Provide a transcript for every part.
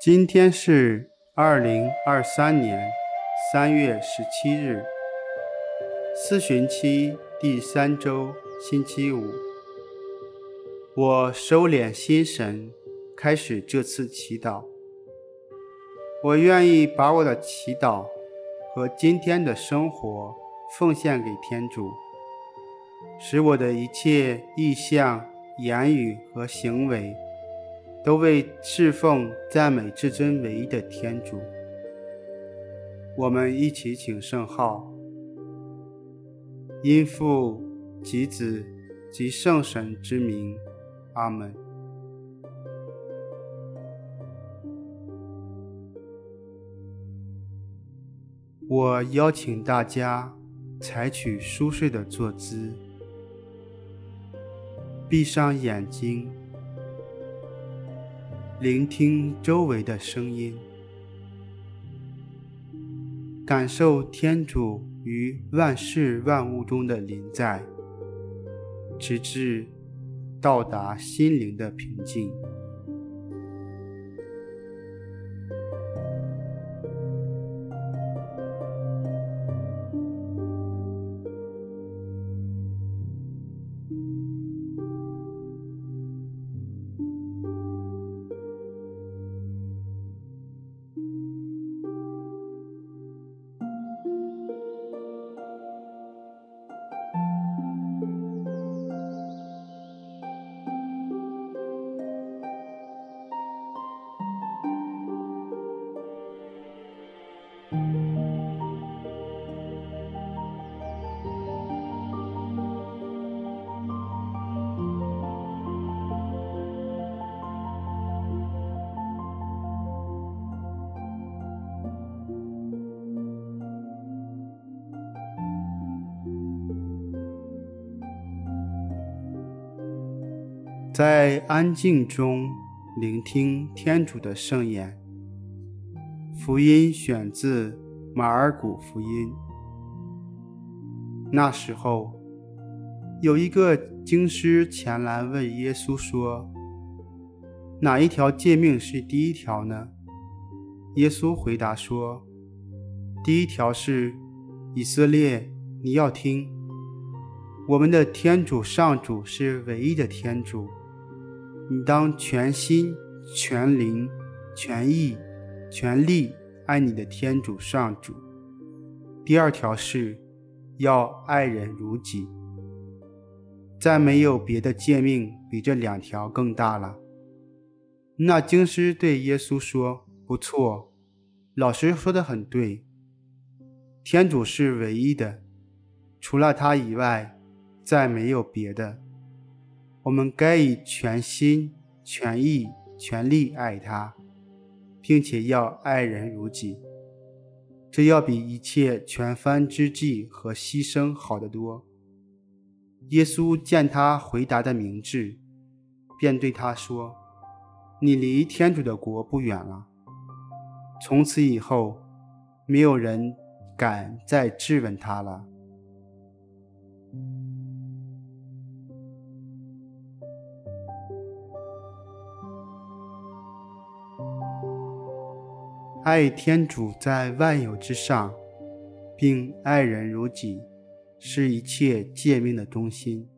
今天是二零二三年三月十七日，四旬期第三周星期五。我收敛心神，开始这次祈祷。我愿意把我的祈祷和今天的生活奉献给天主，使我的一切意向、言语和行为。都为侍奉、赞美至尊唯一的天主。我们一起请圣号，因父及子及圣神之名，阿门。我邀请大家采取舒适的坐姿，闭上眼睛。聆听周围的声音，感受天主于万事万物中的临在，直至到达心灵的平静。在安静中聆听天主的圣言。福音选自马尔谷福音。那时候，有一个经师前来问耶稣说：“哪一条诫命是第一条呢？”耶稣回答说：“第一条是，以色列，你要听，我们的天主上主是唯一的天主。”你当全心、全灵、全意、全力爱你的天主上主。第二条是，要爱人如己。再没有别的诫命比这两条更大了。那经师对耶稣说：“不错，老师说得很对。天主是唯一的，除了他以外，再没有别的。”我们该以全心、全意、全力爱他，并且要爱人如己。这要比一切全燔之祭和牺牲好得多。耶稣见他回答的明智，便对他说：“你离天主的国不远了。”从此以后，没有人敢再质问他了。爱天主在万有之上，并爱人如己，是一切诫命的中心。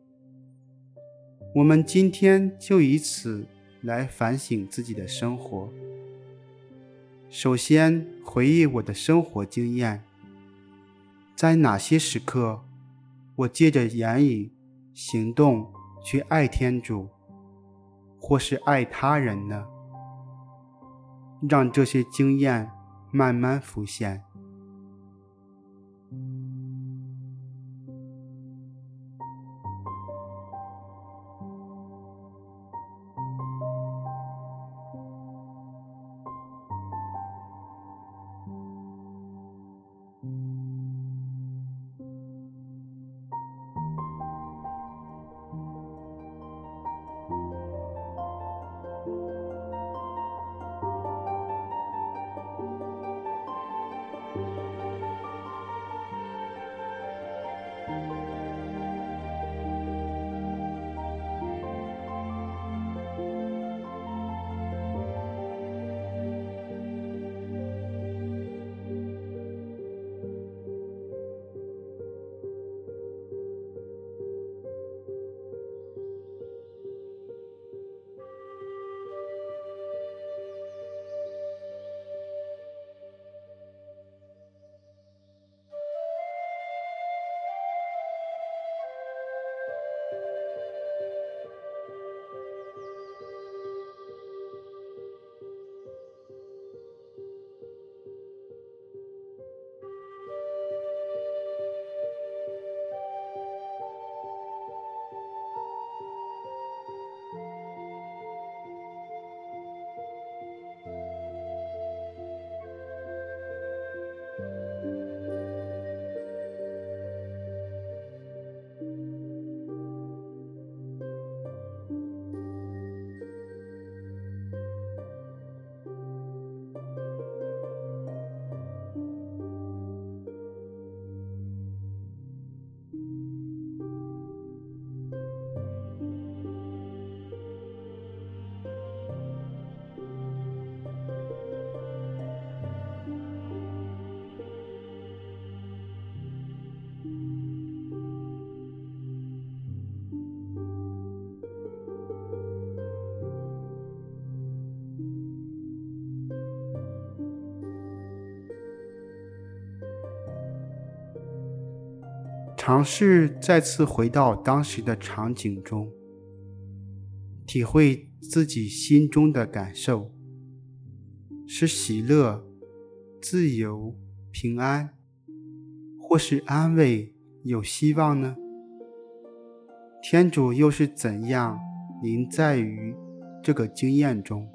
我们今天就以此来反省自己的生活。首先，回忆我的生活经验，在哪些时刻，我借着言语、行动去爱天主，或是爱他人呢？让这些经验慢慢浮现。尝试再次回到当时的场景中，体会自己心中的感受，是喜乐、自由、平安，或是安慰、有希望呢？天主又是怎样临在于这个经验中？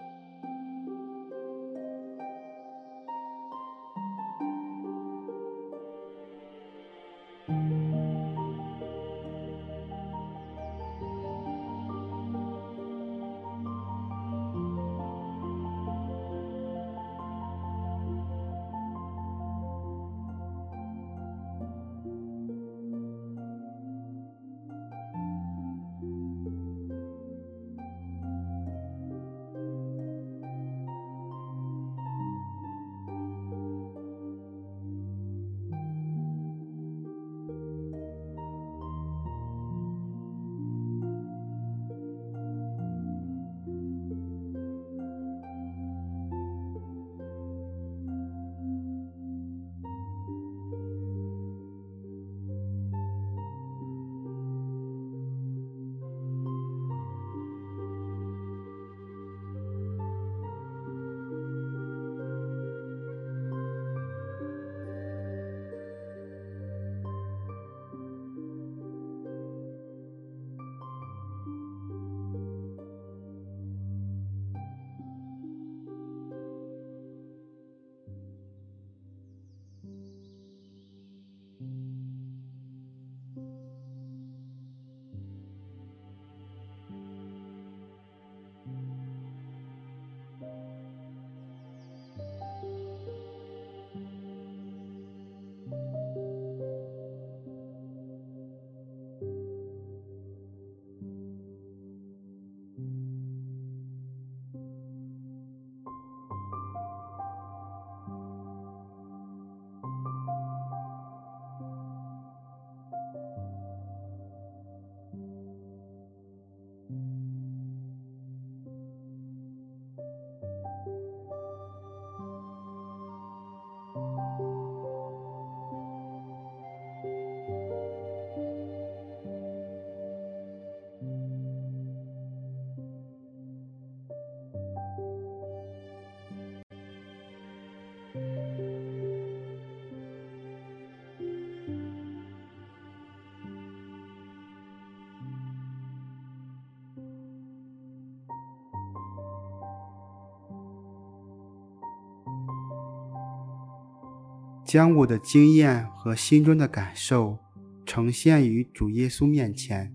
将我的经验和心中的感受呈现于主耶稣面前，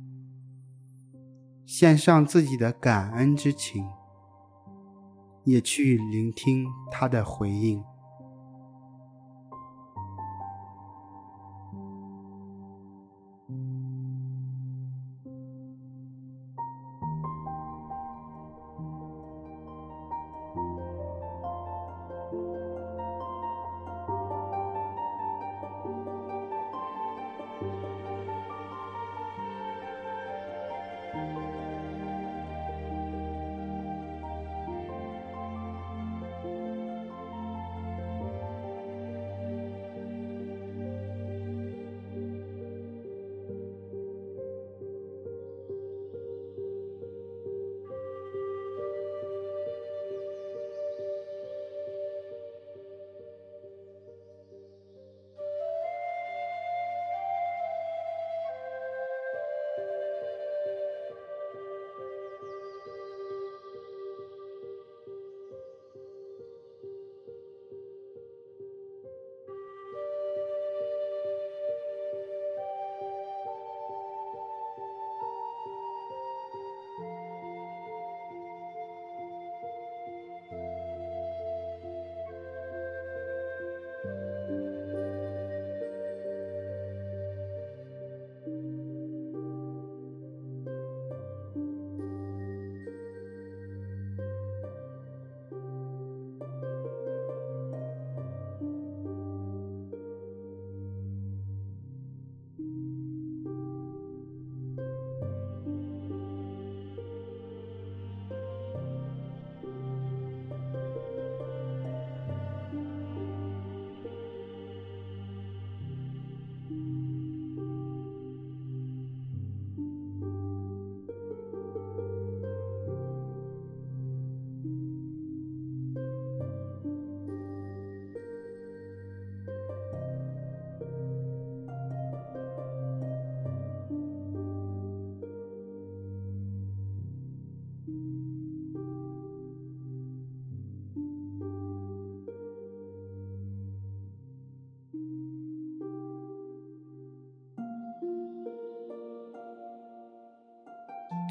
献上自己的感恩之情，也去聆听他的回应。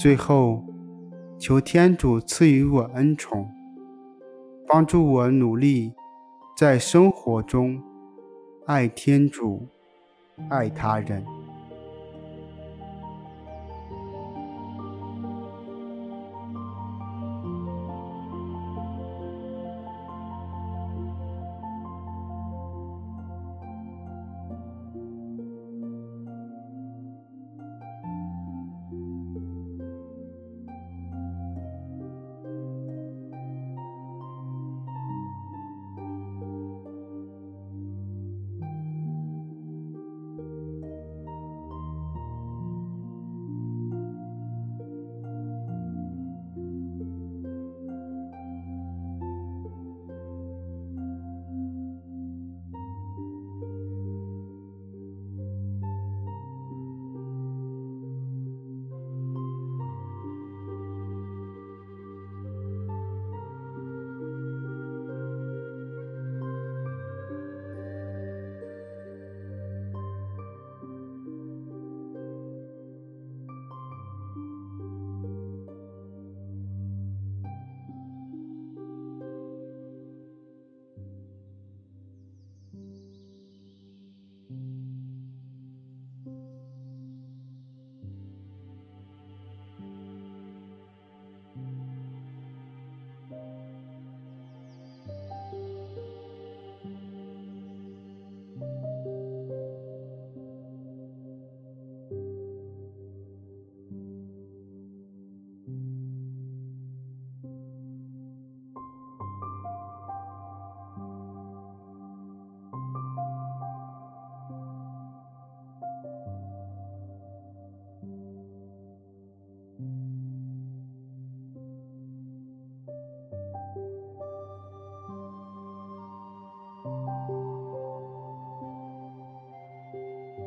最后，求天主赐予我恩宠，帮助我努力在生活中爱天主，爱他人。